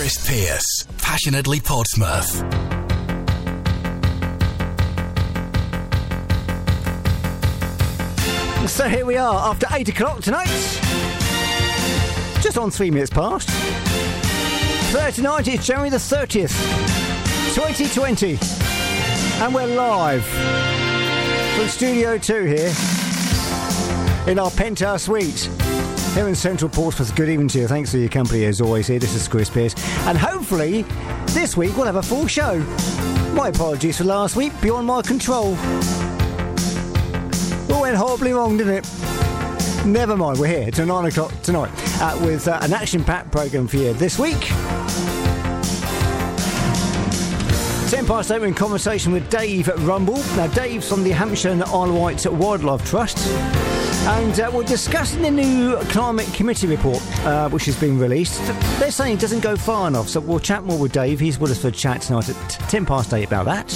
Chris Pierce, passionately Portsmouth. So here we are after 8 o'clock tonight. Just on three minutes past. 39, it's January the 30th, 2020. And we're live from Studio 2 here in our penthouse suite here in Central Portsmouth. Good evening to you. Thanks for your company as always here. This is Chris Pierce. And hopefully this week we'll have a full show. My apologies for last week, beyond my control. All went horribly wrong, didn't it? Never mind, we're here till 9 o'clock tonight uh, with uh, an action packed programme for you this week. 10 past 8 we're in conversation with Dave Rumble. Now, Dave's from the Hampshire and Isle of Wight Wildlife Trust. And uh, we're discussing the new Climate Committee report, uh, which has been released. They're saying it doesn't go far enough, so we'll chat more with Dave. He's with us for a chat tonight at 10 past 8 about that.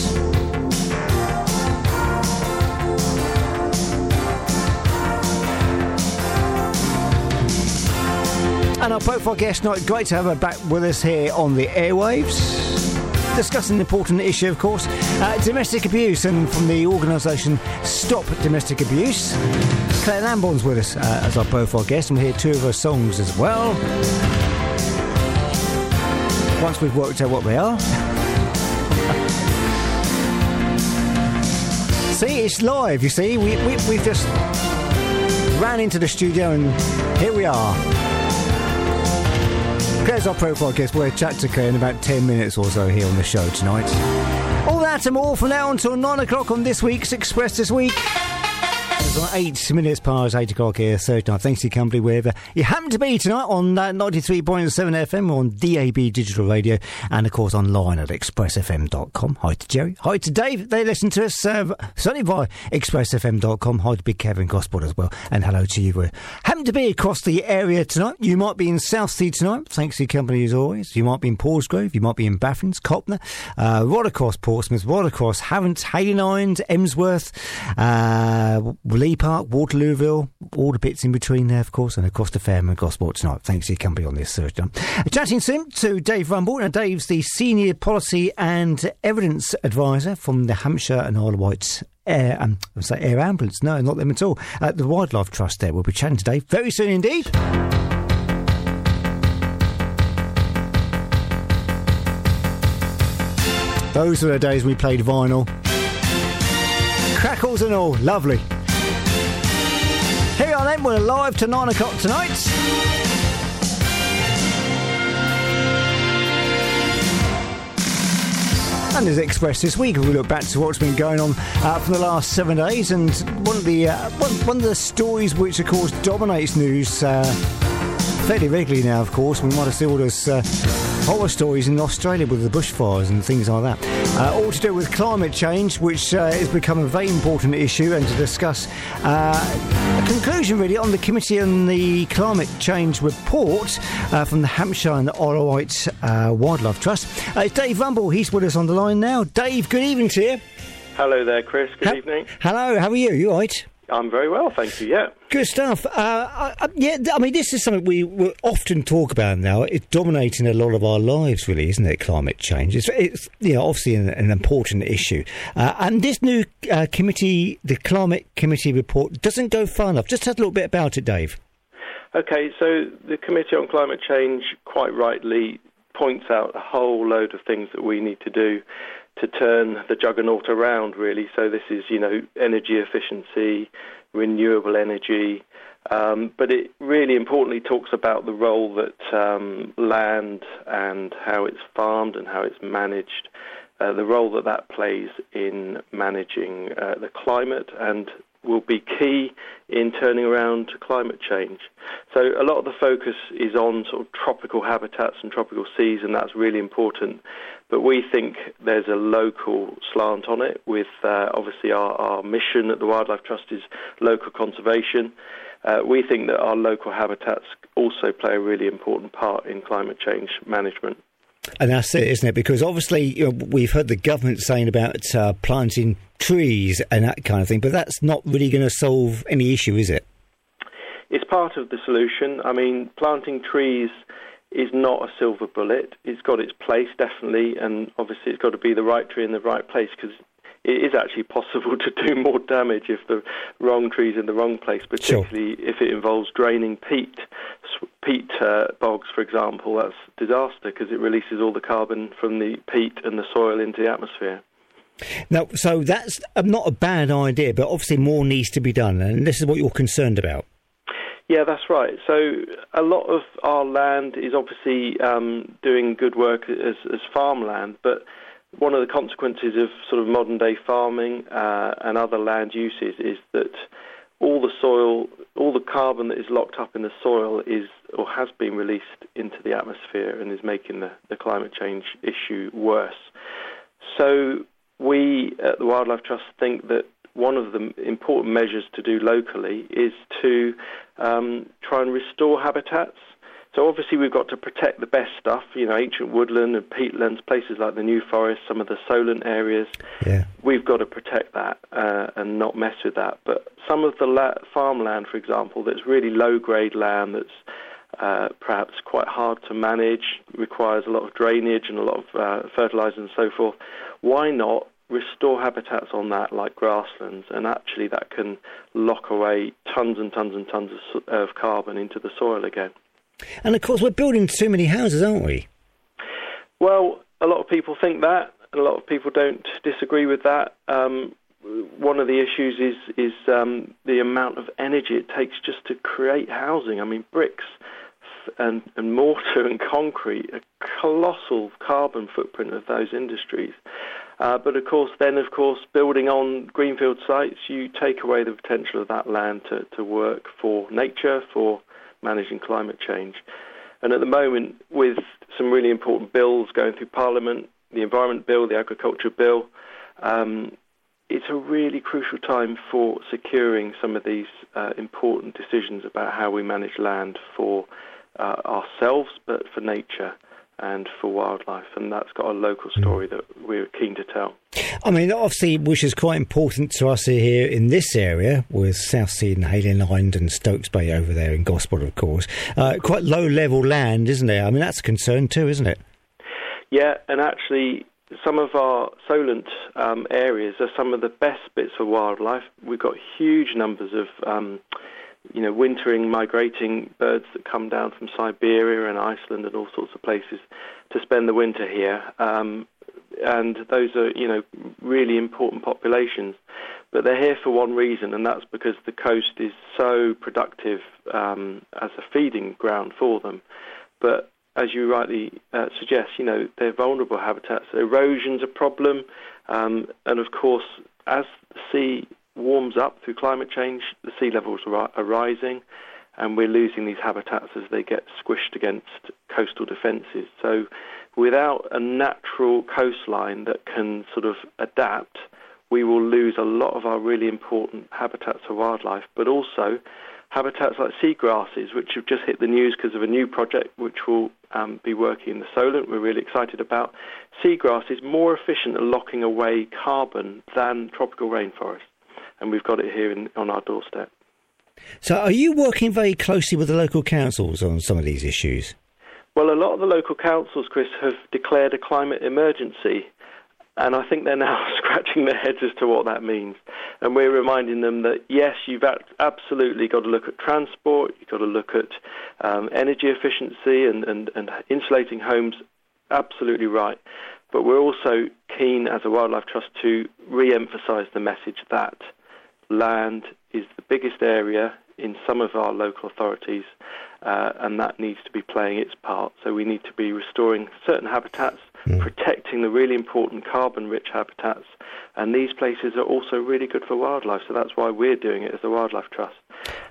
And our profile guest night, great to have her back with us here on the airwaves. Discussing an important issue, of course, uh, domestic abuse, and from the organisation Stop Domestic Abuse. Claire Lambon's with us uh, as our profile guest, and we hear two of her songs as well. Once we've worked out what they are. see, it's live, you see. We, we, we just ran into the studio, and here we are. Claire's our profile guest. We'll chat to Claire in about 10 minutes or so here on the show tonight. All that and more from now until 9 o'clock on this week's Express This Week. Eight minutes past eight o'clock here, Thursday night. Thanks to your company, wherever you happen to be tonight on uh, 93.7 FM on DAB Digital Radio and, of course, online at expressfm.com. Hi to Jerry. Hi to Dave. They listen to us uh, certainly via expressfm.com. Hi to Big Kevin Gosport as well. And hello to you. Uh, happen to be across the area tonight. You might be in Southsea tonight. Thanks to your company as always. You might be in Paulsgrove. You might be in Baffins, Copnor, uh, right across Portsmouth, right across Havant, Haylinines, Emsworth, uh, Leigh Park, Waterlooville, all the bits in between there, of course, and across the Fairmont Gosport tonight. Thanks for your company on this Sir Done. Chatting soon to Dave Rumble. Now, Dave's the Senior Policy and Evidence Advisor from the Hampshire and Isle of Wight Air, um, I say air ambulance. No, not them at all. Uh, the Wildlife Trust there. We'll be chatting today very soon indeed. Those were the days we played vinyl. Crackles and all. Lovely. Then, we're live to 9 o'clock tonight. And as expressed this week, we look back to what's been going on uh, for the last seven days, and one of the uh, one, one, of the stories which, of course, dominates news uh, fairly regularly now. Of course, we might have seen all those uh, horror stories in Australia with the bushfires and things like that. Uh, all to do with climate change, which uh, has become a very important issue, and to discuss uh, a conclusion really on the Committee on the Climate Change report uh, from the Hampshire and of Wight uh, Wildlife Trust. Uh, it's Dave Rumble, he's with us on the line now. Dave, good evening to you. Hello there, Chris. Good Ha- evening. Hello, how are you? You all right? I'm very well, thank you. Yeah. Good stuff. Uh, I, yeah, I mean, this is something we, we often talk about now. It's dominating a lot of our lives, really, isn't it? Climate change. It's, it's you know, obviously an, an important issue. Uh, and this new uh, committee, the Climate Committee report, doesn't go far enough. Just tell a little bit about it, Dave. Okay, so the Committee on Climate Change quite rightly points out a whole load of things that we need to do to turn the juggernaut around, really. So this is, you know, energy efficiency, renewable energy, um, but it really importantly talks about the role that um, land and how it's farmed and how it's managed, uh, the role that that plays in managing uh, the climate and will be key in turning around climate change. So a lot of the focus is on sort of tropical habitats and tropical seas, and that's really important. But we think there's a local slant on it with uh, obviously our, our mission at the Wildlife Trust is local conservation. Uh, we think that our local habitats also play a really important part in climate change management. And that's it, isn't it? Because obviously you know, we've heard the government saying about uh, planting trees and that kind of thing, but that's not really going to solve any issue, is it? It's part of the solution. I mean, planting trees is not a silver bullet. It's got its place, definitely, and obviously it's got to be the right tree in the right place because it is actually possible to do more damage if the wrong tree's in the wrong place, particularly sure. if it involves draining peat. Peat uh, bogs, for example, that's disaster because it releases all the carbon from the peat and the soil into the atmosphere. Now, so that's not a bad idea, but obviously more needs to be done, and this is what you're concerned about. Yeah, that's right. So a lot of our land is obviously um, doing good work as, as, farmland, but one of the consequences of sort of modern day farming uh, and other land uses is that all the soil, all the carbon that is locked up in the soil is or has been released into the atmosphere and is making the, the climate change issue worse. So we at the Wildlife Trust think that one of the important measures to do locally is to um, try and restore habitats. So obviously we've got to protect the best stuff, you know, ancient woodland and peatlands, places like the New Forest, some of the Solent areas. Yeah. We've got to protect that uh, and not mess with that. But some of the la- farmland, for example, that's really low-grade land that's uh, perhaps quite hard to manage, requires a lot of drainage and a lot of uh, fertilizer and so forth. Why not restore habitats on that like grasslands, and actually that can lock away tons and tons and tons of, of carbon into the soil again. And of course, we're building too many houses, aren't we? Well, a lot of people think that, and a lot of people don't disagree with that. Um, one of the issues is is um, the amount of energy it takes just to create housing. I mean, bricks and, and mortar and concrete, a colossal carbon footprint of those industries. Uh, but of course, then of course, building on greenfield sites, you take away the potential of that land to, to work for nature, for managing climate change. And at the moment, with some really important bills going through Parliament, the Environment Bill, the Agriculture Bill, um, it's a really crucial time for securing some of these uh, important decisions about how we manage land for uh, ourselves, but for nature and for wildlife, and that's got a local hmm. story that we're keen to tell. I mean, obviously, which is quite important to us here in this area, with Southsea and Hayling Island and Stokes Bay over there in Gosport, of course. Uh, quite low level land, isn't it? I mean, that's a concern too, isn't it? Yeah, and actually, some of our Solent um, areas are some of the best bits for wildlife. We've got huge numbers of um, you know, wintering, migrating birds that come down from Siberia and Iceland and all sorts of places to spend the winter here. Um, and those are, you know, really important populations. But they're here for one reason, and that's because the coast is so productive um, as a feeding ground for them. But as you rightly uh, suggest, you know, they're vulnerable habitats. Erosion's a problem, um, and of course, as the sea warms up through climate change, the sea levels are rising, and we're losing these habitats as they get squished against coastal defences. So, without a natural coastline that can sort of adapt, we will lose a lot of our really important habitats for wildlife, but also habitats like seagrasses, which have just hit the news because of a new project which will um, be working in the Solent. We're really excited about. Seagrass is more efficient at locking away carbon than tropical rainforest and we've got it here in, on our doorstep. So, are you working very closely with the local councils on some of these issues? Well, a lot of the local councils, Chris, have declared a climate emergency, and I think they're now scratching their heads as to what that means. And we're reminding them that yes, you've absolutely got to look at transport, you've got to look at um, energy efficiency and, and, and insulating homes, absolutely right. But we're also keen as a wildlife trust to re emphasise the message that land is the biggest area in some of our local authorities, uh, and that needs to be playing its part. So we need to be restoring certain habitats, mm. protecting the really important carbon rich habitats, and these places are also really good for wildlife. So that's why we're doing it as the Wildlife Trust.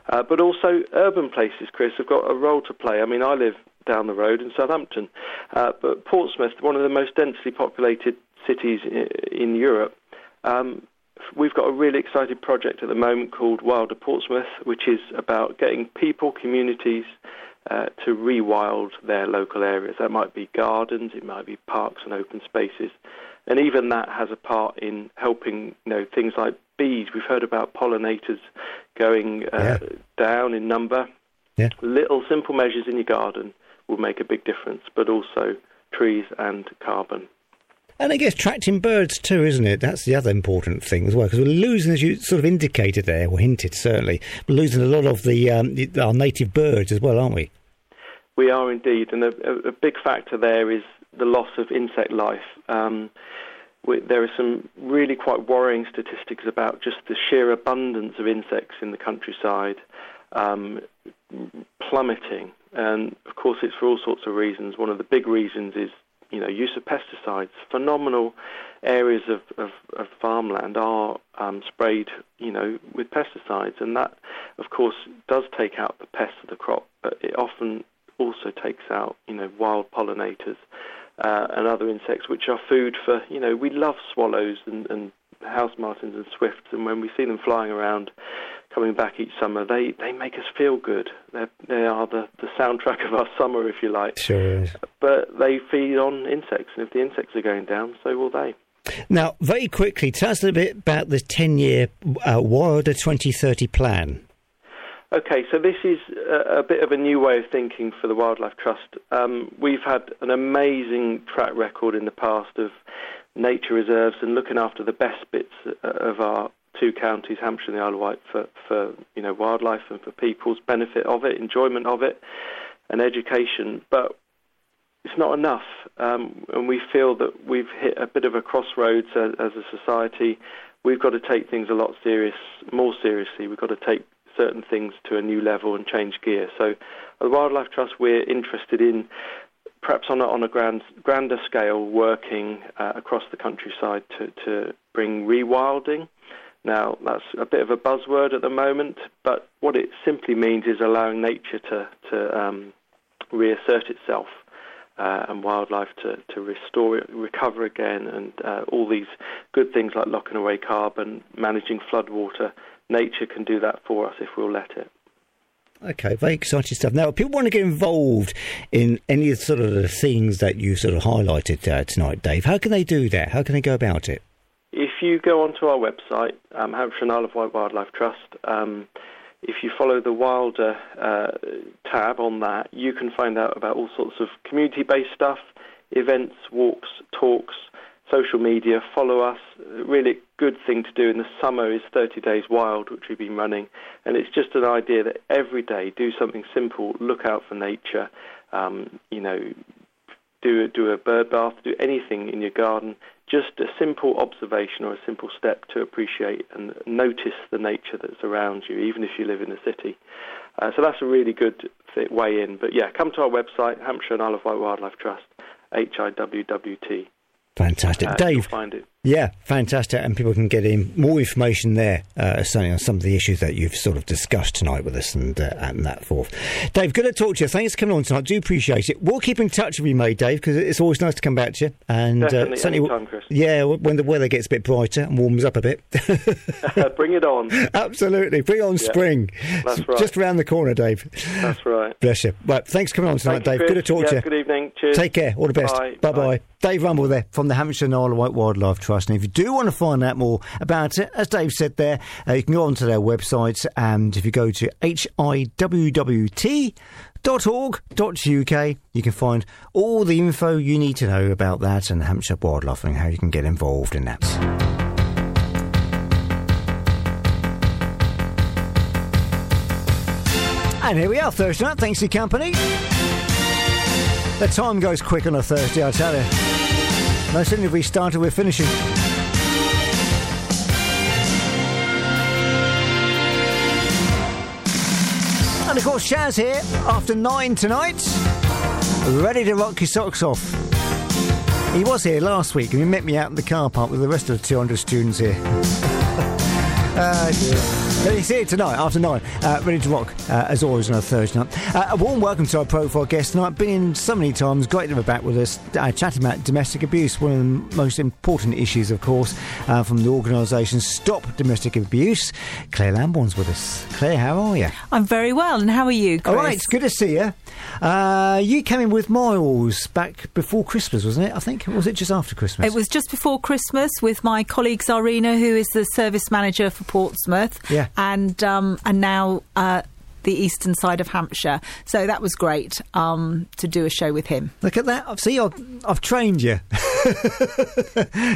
Uh, but also, urban places, Chris, have got a role to play. I mean, I live down the road in Southampton, uh, but Portsmouth, one of the most densely populated cities in, in Europe, um, we've got a really exciting project at the moment called Wilder Portsmouth, which is about getting people, communities uh, to rewild their local areas. That might be gardens, it might be parks and open spaces, and even that has a part in helping you know things like bees. We've heard about pollinators going uh, yeah. down in number. Yeah. Little simple measures in your garden will make a big difference, but also trees and carbon. And I guess tracking birds too, isn't it? That's the other important thing as well, because we're losing, as you sort of indicated there, or hinted certainly, we're losing a lot of the, um, the our native birds as well, aren't we? We are indeed, and a, a big factor there is the loss of insect life. Um, we, there are some really quite worrying statistics about just the sheer abundance of insects in the countryside um, plummeting, and of course it's for all sorts of reasons. One of the big reasons is you know use of pesticides. Phenomenal areas of, of, of farmland are um, sprayed you know with pesticides, and that of course does take out the pests of the crop, but it often also takes out you know wild pollinators uh, and other insects, which are food for you know we love swallows and, and house martins and swifts, and when we see them flying around, coming back each summer, they, they make us feel good. They're, they are the, the soundtrack of our summer, if you like. Sure. But they feed on insects, and if the insects are going down, so will they. Now, very quickly, tell us a little bit about the 10 year uh, Wilder 2030 plan. Okay, so this is a, a, bit of a new way of thinking for the Wildlife Trust. Um, we've had an amazing track record in the past of nature reserves and looking after the best bits uh, of our two counties, Hampshire and the Isle of Wight, for, for you know wildlife and for people's benefit of it, enjoyment of it, and education. But it's not enough, um, and we feel that we've hit a bit of a crossroads as, as a society. We've got to take things a lot serious, more seriously. We've got to take certain things to a new level and change gear. So, at the Wildlife Trust, we're interested in perhaps on a, on a grand, grander scale, working uh, across the countryside to, to bring rewilding. Now, that's a bit of a buzzword at the moment, but what it simply means is allowing nature to, to um, reassert itself uh, and wildlife to, to restore it, recover again, and uh, all these good things like locking away carbon, managing floodwater. Nature can do that for us if we'll let it. Okay, very exciting stuff. Now, if people want to get involved in any sort of the things that you sort of highlighted uh, tonight, Dave, how can they do that? How can they go about it? You go onto our website, um, Hampshire and Isle of Wight Wildlife Trust, um, if you follow the Wilder uh, tab on that, you can find out about all sorts of community-based stuff, events, walks, talks, social media, follow us. A really good thing to do in the summer is 30 Days Wild, which we've been running. And it's just an idea that every day do something simple, look out for nature, um, you know, do, do a bird bath, do anything in your garden. Just a simple observation or a simple step to appreciate and notice the nature that's around you, even if you live in a city. Uh, so that's a really good way in. But yeah, come to our website, Hampshire and Isle of Wight Wildlife Trust, H-I-W-W-T. Fantastic. Uh, Dave, find it. Yeah, fantastic. And people can get in more information there, uh, certainly on some of the issues that you've sort of discussed tonight with us and, uh, and that forth. Dave, good to talk to you. Thanks for coming on tonight. Do appreciate it. We'll keep in touch with you, mate, Dave, because it's always nice to come back to you. And uh, Definitely, uh, certainly, anytime, Chris. Yeah, when the weather gets a bit brighter and warms up a bit. Bring it on. Absolutely. Bring on yeah, spring. That's right. Just around the corner, Dave. That's right. Bless you. Right, thanks for coming on tonight, Thank Dave. Good to talk yeah, to you. Good evening. Cheers. Take care. All the best. Bye. Bye bye. Dave Rumble there from the Hampshire of Wight Wildlife Trust. And if you do want to find out more about it, as Dave said there, uh, you can go onto their website and if you go to hiwwt.org.uk, you can find all the info you need to know about that and Hampshire wildlife and how you can get involved in that. And here we are, Thursday night. Thanks your company. The time goes quick on a Thursday, I tell you. No sooner have we started, we're finishing. And of course, Shaz here after nine tonight, ready to rock your socks off. He was here last week and he met me out in the car park with the rest of the 200 students here. uh, He's here tonight after nine, uh, ready to rock uh, as always on a Thursday night. Uh, a warm welcome to our profile guest tonight. Been in so many times, great to have back with us, uh, chatting about domestic abuse, one of the most important issues, of course, uh, from the organisation Stop Domestic Abuse. Claire Lambon's with us. Claire, how are you? I'm very well, and how are you? Chris? All right, it's good to see you. Uh, you came in with Miles back before Christmas, wasn't it? I think was it just after Christmas? It was just before Christmas with my colleague Zarina, who is the service manager for Portsmouth. Yeah and um, and now uh, the eastern side of Hampshire. So that was great um, to do a show with him. Look at that. See, I've, I've trained you.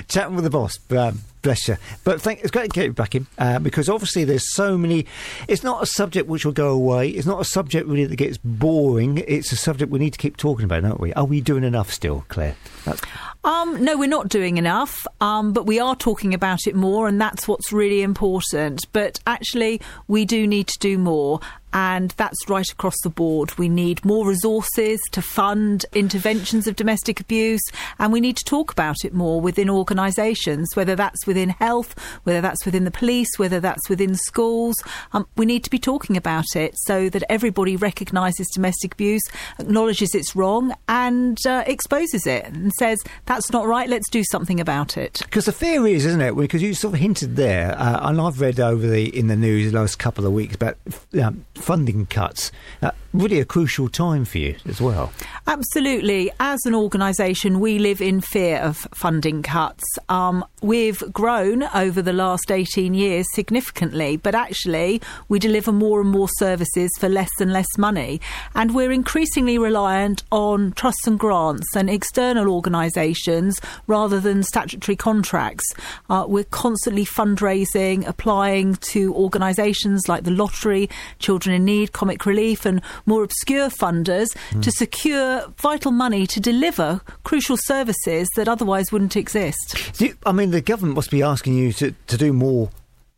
Chatting with the boss. Um, bless you. But thank, it's great to get you back in uh, because obviously there's so many. It's not a subject which will go away. It's not a subject really that gets boring. It's a subject we need to keep talking about, don't we? Are we doing enough still, Claire? That's- Um, no, we're not doing enough, um, but we are talking about it more, and that's what's really important. But actually, we do need to do more. And that's right across the board. We need more resources to fund interventions of domestic abuse, and we need to talk about it more within organisations, whether that's within health, whether that's within the police, whether that's within schools. Um, we need to be talking about it so that everybody recognises domestic abuse, acknowledges it's wrong, and uh, exposes it and says, that's not right, let's do something about it. Because the fear is, isn't it? Because you sort of hinted there, uh, and I've read over the in the news the last couple of weeks about um, funding cuts. Uh, really a crucial time for you as well. Absolutely. As an organisation, we live in fear of funding cuts. Um, we've grown over the last 18 years significantly, but actually, we deliver more and more services for less and less money. And we're increasingly reliant on trusts and grants and external organisations rather than statutory contracts. Uh, we're constantly fundraising, applying to organisations like the Lottery, Children in Need, Comic Relief, and more obscure funders hmm. to secure vital money to deliver crucial services that otherwise wouldn't exist. You- I mean, the government must be asking you to, to do more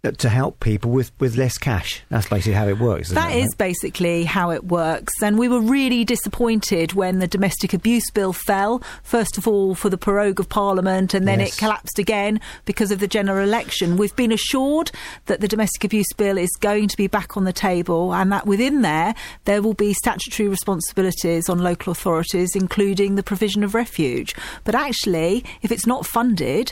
to help people with, with less cash. That's basically how it works. That it, is basically how it works. And we were really disappointed when the domestic abuse bill fell, first of all for the prorogue of Parliament, and then Yes. it collapsed again because of the general election. We've been assured that the domestic abuse bill is going to be back on the table, and that within there, there will be statutory responsibilities on local authorities, including the provision of refuge. But actually, if it's not funded,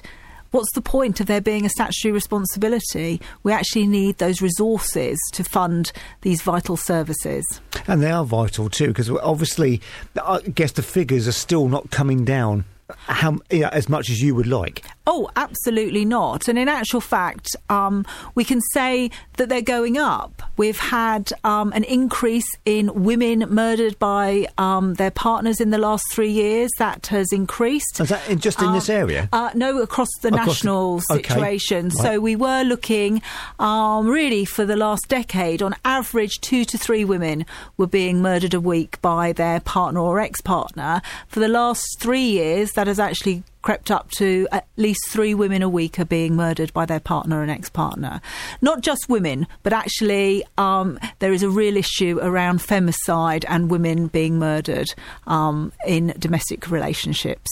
What's the point of there being a statutory responsibility? We actually need those resources to fund these vital services. And they are vital too, because obviously, I guess the figures are still not coming down how as much as you would like. Oh, absolutely not. And in actual fact, um, we can say that they're going up. We've had um, an increase in women murdered by um, their partners in the last three years. That has increased. Is that just in this Um, area? Uh, no, across the Across the- national okay. situation. Right. So we were looking um, really for the last decade, on average, two to three women were being murdered a week by their partner or ex partner. For the last three years, that has actually crept up to at least three women a week are being murdered by their partner and ex partner. Not just women, but actually, um, there is a real issue around femicide and women being murdered um, in domestic relationships.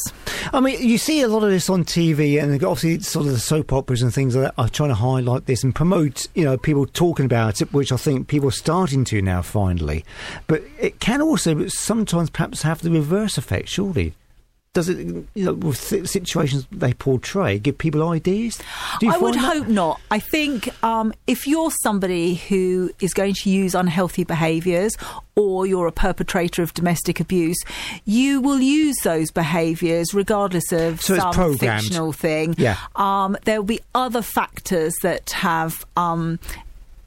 I mean, you see a lot of this on TV, and obviously, sort of the soap operas and things like that are trying to highlight this and promote, you know, people talking about it, which I think people are starting to now finally. But it can also sometimes perhaps have the reverse effect, surely. Does it, you know, with si- situations they portray, give people ideas? Do you I would that? hope not. I think um, if you're somebody who is going to use unhealthy behaviours or you're a perpetrator of domestic abuse, you will use those behaviours regardless of So some fictional thing. Yeah. Um, there will be other factors that have. Um,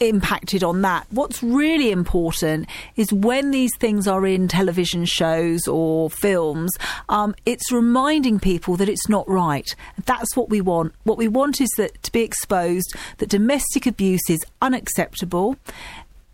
impacted on that. What's really important is when these things are in television shows or films, um, it's reminding people that it's not right. That's what we want. What we want is that to be exposed that domestic abuse is unacceptable.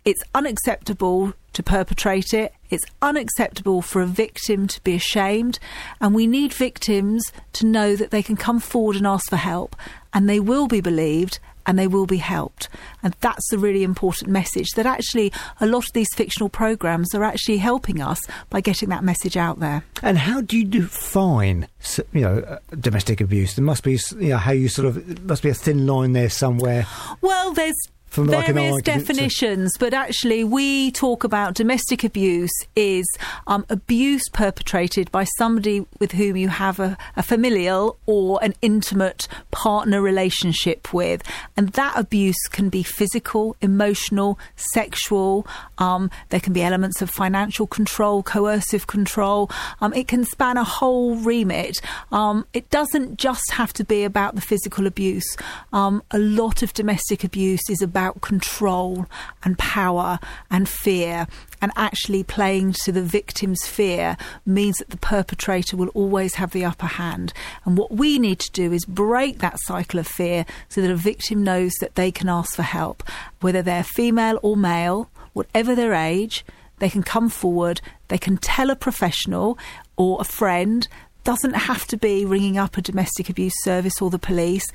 It's unacceptable to perpetrate it. It's unacceptable for a victim to be ashamed. And we need victims to know that they can come forward and ask for help and they will be believed and they will be helped. And that's a really important message that actually a lot of these fictional programs are actually helping us by getting that message out there. And how do you define, you know, uh, domestic abuse? There must be, you know, how you sort of must be a thin line there somewhere. Well, there's From like various argument to- definitions, but actually, we talk about domestic abuse is um, abuse perpetrated by somebody with whom you have a, a familial or an intimate partner relationship with, and that abuse can be physical, emotional, sexual. Um, there can be elements of financial control, coercive control. Um, it can span a whole remit. Um, it doesn't just have to be about the physical abuse. Um, a lot of domestic abuse is about about control and power and fear. And actually, playing to the victim's fear means that the perpetrator will always have the upper hand. And what we need to do is break that cycle of fear so that a victim knows that they can ask for help, whether they're female or male, whatever their age. They can come forward, they can tell a professional or a friend doesn't have to be ringing up a domestic abuse service or the police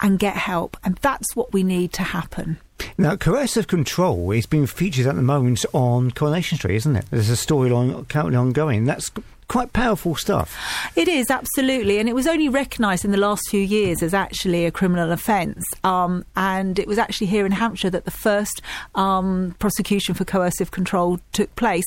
and get help. And that's what we need to happen. Now, coercive control is being featured at the moment on Coronation Street, isn't it? There's a storyline currently ongoing. That's quite powerful stuff. It is absolutely, and it was only recognised in the last few years as actually a criminal offence. Um, and it was actually here in Hampshire that the first um, prosecution for coercive control took place.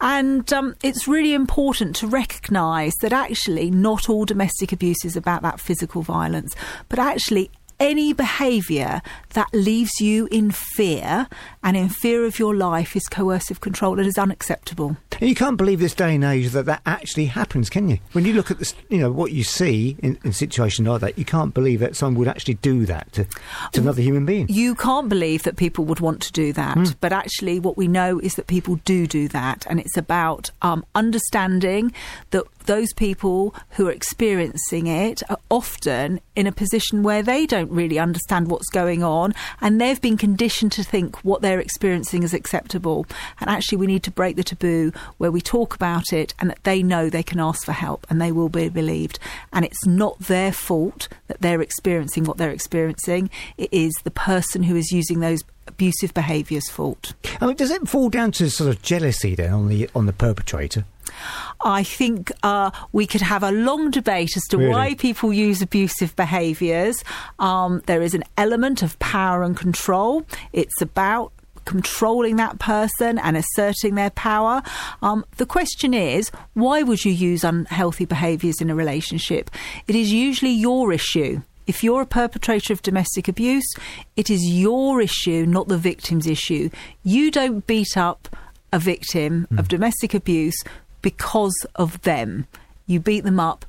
And um, it's really important to recognise that actually not all domestic abuse is about that physical violence, but actually any behaviour that leaves you in fear and in fear of your life is coercive control and is unacceptable. And you can't believe this day and age that that actually happens, can you? When you look at this, you know what you see in, in situations like that, you can't believe that someone would actually do that to, to another human being. You can't believe that people would want to do that, mm. but actually, what we know is that people do do that, and it's about um, understanding that those people who are experiencing it are often in a position where they don't really understand what's going on and they've been conditioned to think what they're experiencing is acceptable. And actually, we need to break the taboo where we talk about it and that they know they can ask for help and they will be believed. And it's not their fault that they're experiencing what they're experiencing, it is the person who is using those abusive behaviours fault. I mean, does it fall down to sort of jealousy then on the on the perpetrator? I think uh, we could have a long debate as to really? why people use abusive behaviours. Um, there is an element of power and control. It's about controlling that person and asserting their power. Um, the question is, why would you use unhealthy behaviours in a relationship? It is usually your issue. If you're a perpetrator of domestic abuse, it is your issue, not the victim's issue. You don't beat up a victim mm. of domestic abuse because of them. You beat them up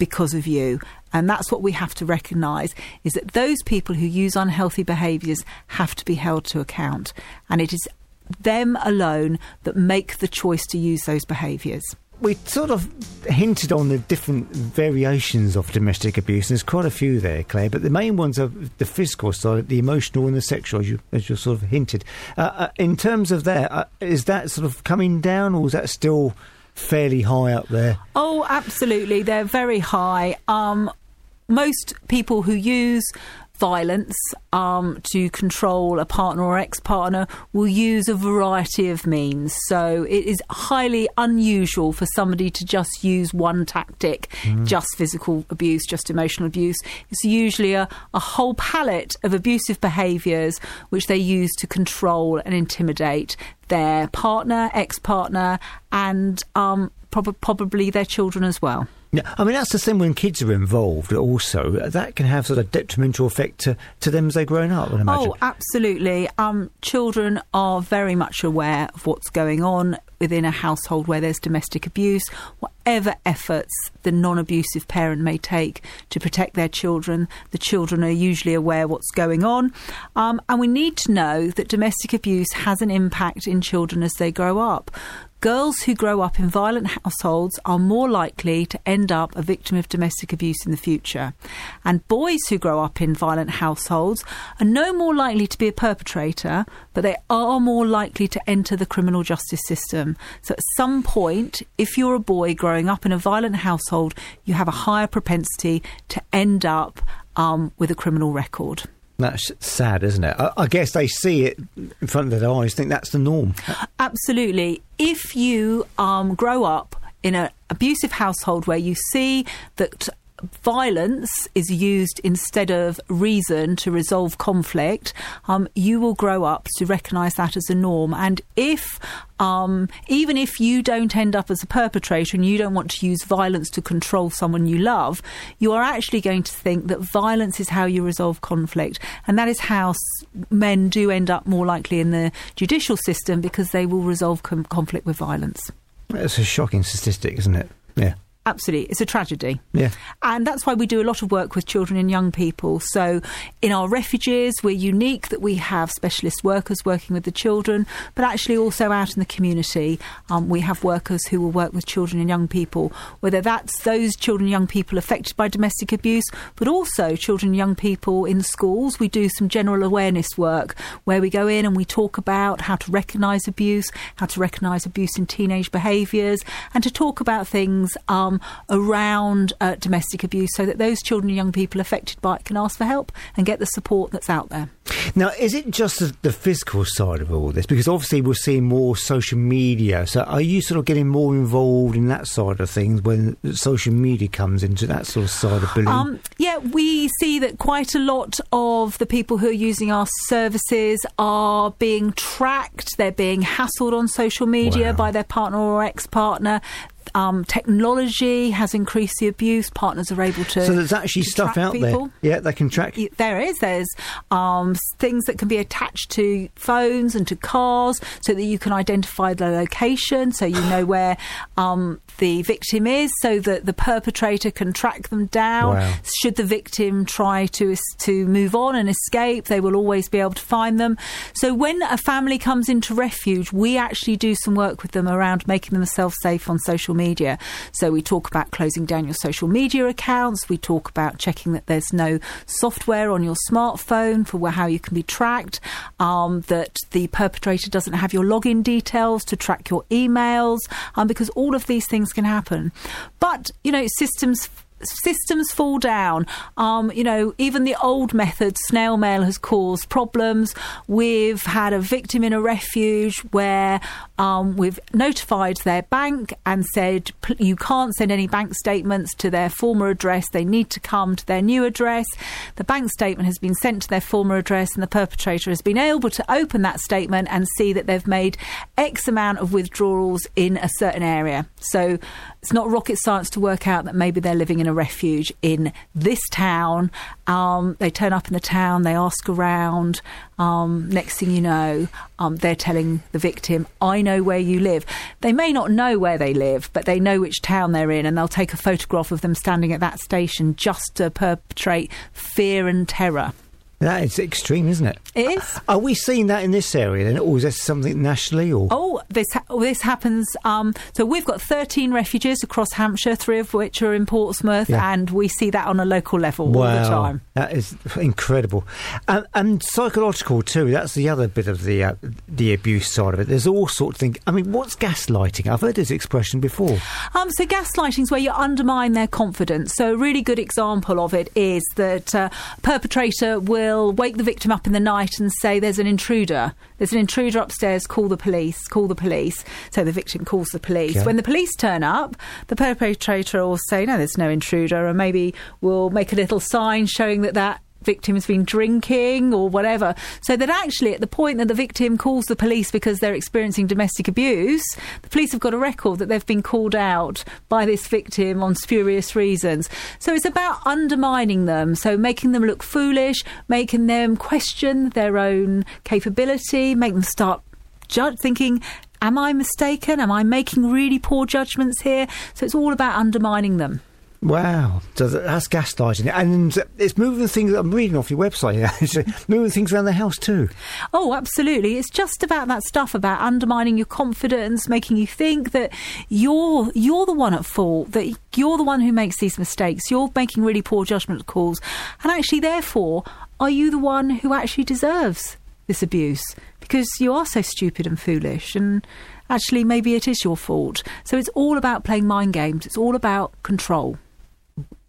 because of you. And that's what we have to recognise is that those people who use unhealthy behaviours have to be held to account. And it is them alone that make the choice to use those behaviours we sort of hinted on the different variations of domestic abuse. and There's quite a few there, Claire, but the main ones are the physical side, the emotional, and the sexual, as you, as you sort of hinted. Uh, uh, in terms of that, uh, is that sort of coming down, or is that still fairly high up there? Oh, absolutely. They're very high. Um, most people who use violence um, to control a partner or ex partner will use a variety of means. So it is highly unusual for somebody to just use one tactic, mm. just physical abuse, just emotional abuse. It's usually a, a whole palette of abusive behaviours which they use to control and intimidate their partner, ex partner, and um, prob- probably their children as well. Yeah, I mean that's the same when kids are involved. Also, that can have sort of detrimental effect to, to them as they're growing up. Oh, absolutely. Um, children are very much aware of what's going on within a household where there's domestic abuse. Whatever efforts the non-abusive parent may take to protect their children, the children are usually aware what's going on, um, and we need to know that domestic abuse has an impact in children as they grow up. Girls who grow up in violent households are more likely to end up a victim of domestic abuse in the future. And boys who grow up in violent households are no more likely to be a perpetrator, but they are more likely to enter the criminal justice system. So at some point, if you're a boy growing up in a violent household, you have a higher propensity to end up um, with a criminal record. That's sad, isn't it? I, I, guess they see it in front of their eyes, think that's the norm. Absolutely. If you um, grow up in an abusive household where you see that violence is used instead of reason to resolve conflict, um, you will grow up to recognise that as a norm. And if, um, even if you don't end up as a perpetrator and you don't want to use violence to control someone you love, you are actually going to think that violence is how you resolve conflict. And that is how men do end up more likely in the judicial system because they will resolve com- conflict with violence. It's a shocking statistic, isn't it? Yeah. Absolutely. It's a tragedy. Yeah. And that's why we do a lot of work with children and young people. So in our refuges, we're unique that we have specialist workers working with the children, but actually also out in the community, um, we have workers who will work with children and young people, whether that's those children and young people affected by domestic abuse, but also children and young people in schools. We do some general awareness work where we go in and we talk about how to recognise abuse, how to recognise abuse in teenage behaviours, and to talk about things um, around uh, domestic abuse so that those children and young people affected by it can ask for help and get the support that's out there. Now, is it just the, the physical side of all this? Because obviously we're seeing more social media. So are you sort of getting more involved in that side of things when social media comes into that sort of side of bullying? Um, yeah, we see that quite a lot of the people who are using our services are being tracked. They're being hassled on social media Wow. by their partner or ex partner. Um, technology has increased the abuse. Partners are able to. so there's actually stuff out people. there. Yeah, they can track. There is. There's um, things that can be attached to phones and to cars so that you can identify the location, so you know where um, the victim is, so that the perpetrator can track them down. Wow. Should the victim try to to move on and escape, they will always be able to find them. So when a family comes into refuge, we actually do some work with them around making themselves safe on social media. So we talk about closing down your social media accounts. We talk about checking that there's no software on your smartphone for how you can be tracked. Um, that the perpetrator doesn't have your login details to track your emails, um, because all of these things can happen. But you know, systems systems fall down. Um, you know, even the old method, snail mail, has caused problems. We've had a victim in a refuge where um, we've notified their bank and said you can't send any bank statements to their former address. They need to come to their new address. The bank statement has been sent to their former address, and the perpetrator has been able to open that statement and see that they've made X amount of withdrawals in a certain area. So it's not rocket science to work out that maybe they're living in a refuge in this town. Um, they turn up in the town, they ask around. Um, next thing you know, um, they're telling the victim, I know where you live. They may not know where they live, but they know which town they're in, and they'll take a photograph of them standing at that station just to perpetrate fear and terror. That is extreme, isn't it? It is. Are we seeing that in this area then, or is that something nationally? Or Oh, this ha- this happens. Um, so we've got 13 refuges across Hampshire, three of which are in Portsmouth, Yeah. and we see that on a local level all the time. that is incredible, and, and psychological too. That's the other bit of the uh, the abuse side of it. There's all sorts of things. I mean, what's gaslighting? I've heard this expression before. Um, so gaslighting is where you undermine their confidence. So a really good example of it is that uh, perpetrator will wake the victim up in the night and say, "There's an intruder. There's an intruder upstairs. Call the police. Call the police." So the victim calls the police. Okay. When the police turn up, the perpetrator will say, "No, there's no intruder," and maybe we'll make a little sign showing that that victim has been drinking or whatever. So that actually, at the point that the victim calls the police because they're experiencing domestic abuse, the police have got a record that they've been called out by this victim on spurious reasons. So it's about undermining them, so making them look foolish, making them question their own capability, make them start thinking. Am I mistaken? Am I making really poor judgments here? So it's all about undermining them. Wow, so that's gaslighting, and it's moving things. I'm reading off your website here. It's moving things around the house too. Oh, absolutely. It's just about that stuff about undermining your confidence, making you think that you're you're the one at fault, that you're the one who makes these mistakes. You're making really poor judgment calls. And actually therefore, are you the one who actually deserves this abuse? Because you are so stupid and foolish and actually maybe it is your fault. So it's all about playing mind games. It's all about control.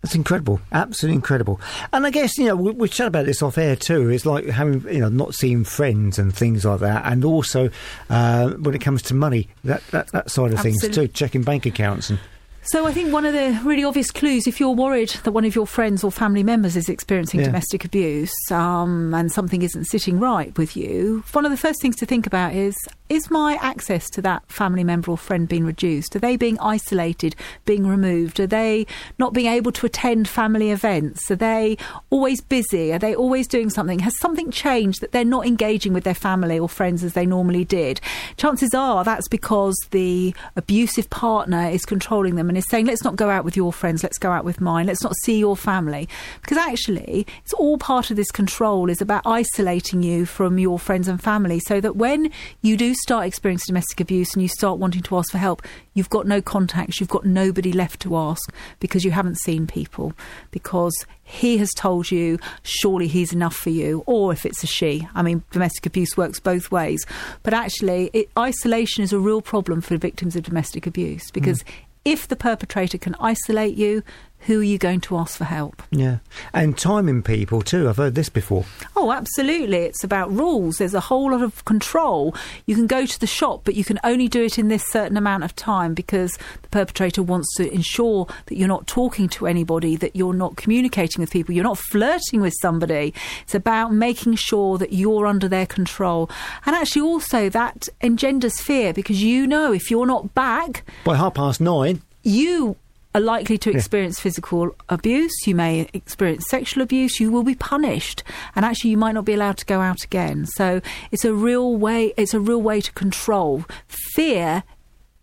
That's incredible, absolutely incredible. And I guess you know we, we chat about this off air too. It's like having you know not seeing friends and things like that, and also uh, when it comes to money, that that, that side of things Absolutely. too, checking bank accounts and So I think one of the really obvious clues, if you're worried that one of your friends or family members is experiencing Yeah. domestic abuse um, and something isn't sitting right with you, one of the first things to think about is: is my access to that family member or friend being reduced? Are they being isolated, being removed? Are they not being able to attend family events? Are they always busy? Are they always doing something? Has something changed that they're not engaging with their family or friends as they normally did? Chances are that's because the abusive partner is controlling them and is saying, let's not go out with your friends, let's go out with mine, let's not see your family. Because actually, it's all part of this control is about isolating you from your friends and family so that when you do start experiencing domestic abuse and you start wanting to ask for help, you've got no contacts, you've got nobody left to ask because you haven't seen people, because he has told you, surely he's enough for you, or if it's a she. I mean, domestic abuse works both ways. But actually, it, isolation is a real problem for victims of domestic abuse because. Mm. If the perpetrator can isolate you, who are you going to ask for help? Yeah. And timing people too. I've heard this before. Oh, absolutely. It's about rules. There's a whole lot of control. You can go to the shop, but you can only do it in this certain amount of time because the perpetrator wants to ensure that you're not talking to anybody, that you're not communicating with people, you're not flirting with somebody. It's about making sure that you're under their control. And actually, also, that engenders fear because you know if you're not back by half past nine, you are likely to experience yeah. physical abuse, you may experience sexual abuse, you will be punished, and actually you might not be allowed to go out again. So it's a real way. It's a real way to control. Fear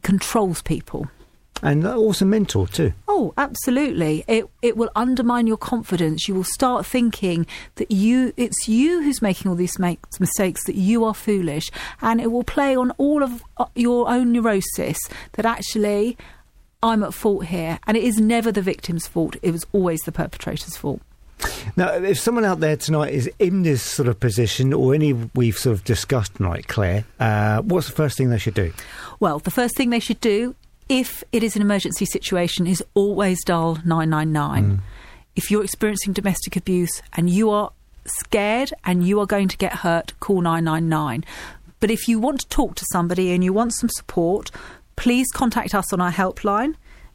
controls people. And also mental too. Oh, absolutely. It it will undermine your confidence. You will start thinking that you it's you who's making all these make, mistakes, that you are foolish, and it will play on all of uh, your own neurosis. That actually I'm at fault here. And it is never the victim's fault, it was always the perpetrator's fault. Now, if someone out there tonight is in this sort of position, or any we've sort of discussed tonight, Claire, uh, what's the first thing they should do? Well, the first thing they should do, if it is an emergency situation, is always dial 999. Mm. If you're experiencing domestic abuse and you are scared and you are going to get hurt, call 999. But if you want to talk to somebody and you want some support, please contact us on our helpline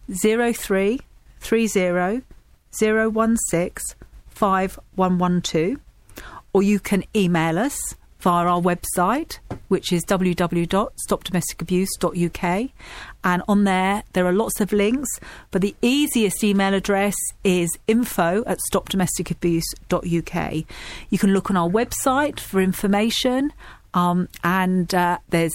0330 016 5112 or you can email us via our website which is www.stopdomesticabuse.uk and on there there are lots of links but the easiest email address is info at stopdomesticabuse.uk you can look on our website for information um, and uh, there's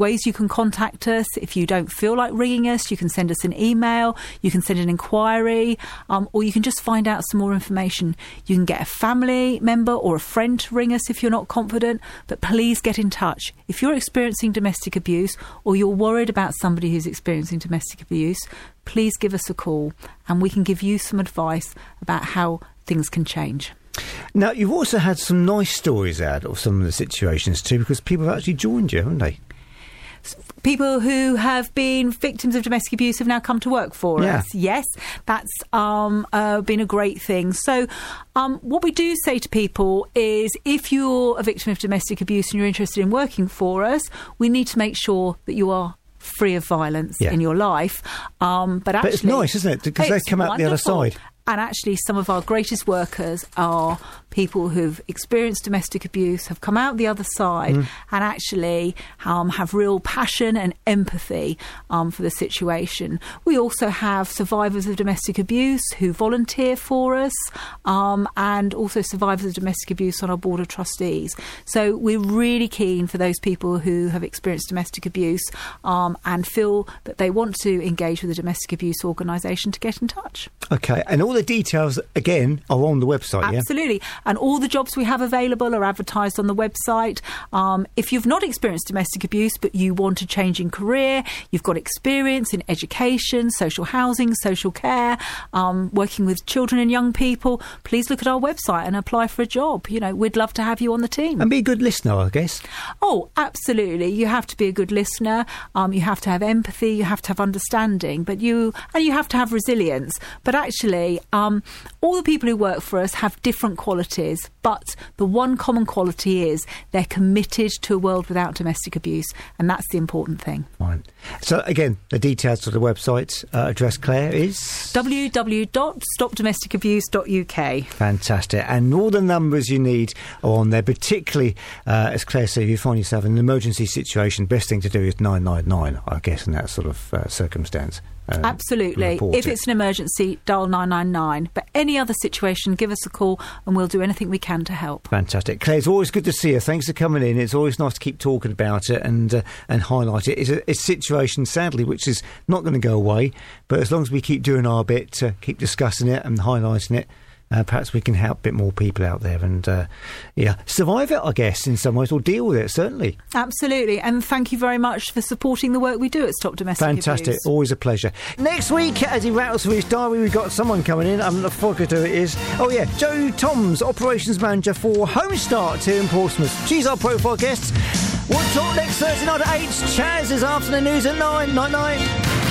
ways you can contact us. If you don't feel like ringing us, you can send us an email, you can send an inquiry, um, or you can just find out some more information. You can get a family member or a friend to ring us if you're not confident, but please get in touch. If you're experiencing domestic abuse or you're worried about somebody who's experiencing domestic abuse, please give us a call and we can give you some advice about how things can change. Now, you've also had some nice stories out of some of the situations too, because people have actually joined you, haven't they? People who have been victims of domestic abuse have now come to work for yeah. us. Yes, that's um, uh, been a great thing. So, um, what we do say to people is if you're a victim of domestic abuse and you're interested in working for us, we need to make sure that you are free of violence yeah. in your life. Um, but actually, but it's nice, isn't it? Because they come out the other side. And actually, some of our greatest workers are people who've experienced domestic abuse, have come out the other side, mm. and actually um, have real passion and empathy um, for the situation. We also have survivors of domestic abuse who volunteer for us, um, and also survivors of domestic abuse on our board of trustees. So we're really keen for those people who have experienced domestic abuse um, and feel that they want to engage with a domestic abuse organisation to get in touch. Okay, and all the details again are on the website. Absolutely, yeah? and all the jobs we have available are advertised on the website. Um, if you've not experienced domestic abuse but you want a change in career, you've got experience in education, social housing, social care, um, working with children and young people, please look at our website and apply for a job. You know, we'd love to have you on the team. And be a good listener, I guess. Oh, absolutely. You have to be a good listener. Um, you have to have empathy. You have to have understanding. But you and you have to have resilience. But actually, um, all the people who work for us have different qualities, but the one common quality is they're committed to a world without domestic abuse, and that's the important thing. Fine. So again, the details of the website uh, address, Claire, is www.stopdomesticabuse.uk. fantastic, and all the numbers you need are on there. Particularly, uh, as Claire said, if you find yourself in an emergency situation, best thing to do is nine nine nine. I guess in that sort of uh, circumstance. Uh, Absolutely. If it. it's an emergency, dial 999. But any other situation, give us a call and we'll do anything we can to help. Fantastic, Claire. It's always good to see you. Thanks for coming in. It's always nice to keep talking about it and uh, and highlight it. It's a, it's a situation, sadly, which is not going to go away. But as long as we keep doing our bit, to keep discussing it and highlighting it, uh, perhaps we can help a bit more people out there and uh, yeah, survive it. I guess in some ways, or deal with it. Certainly, Absolutely. And thank you very much for supporting the work we do at Stop Domestic fantastic. Abuse. Always a pleasure. Next week, as he rattles through his diary, we've got someone coming in. I'm not sure who it is. Oh yeah, Joe Toms, operations manager for Home Start here in Portsmouth. She's our profile guest. We'll talk next Thursday night at eight. Chaz is after the news at nine. Night night.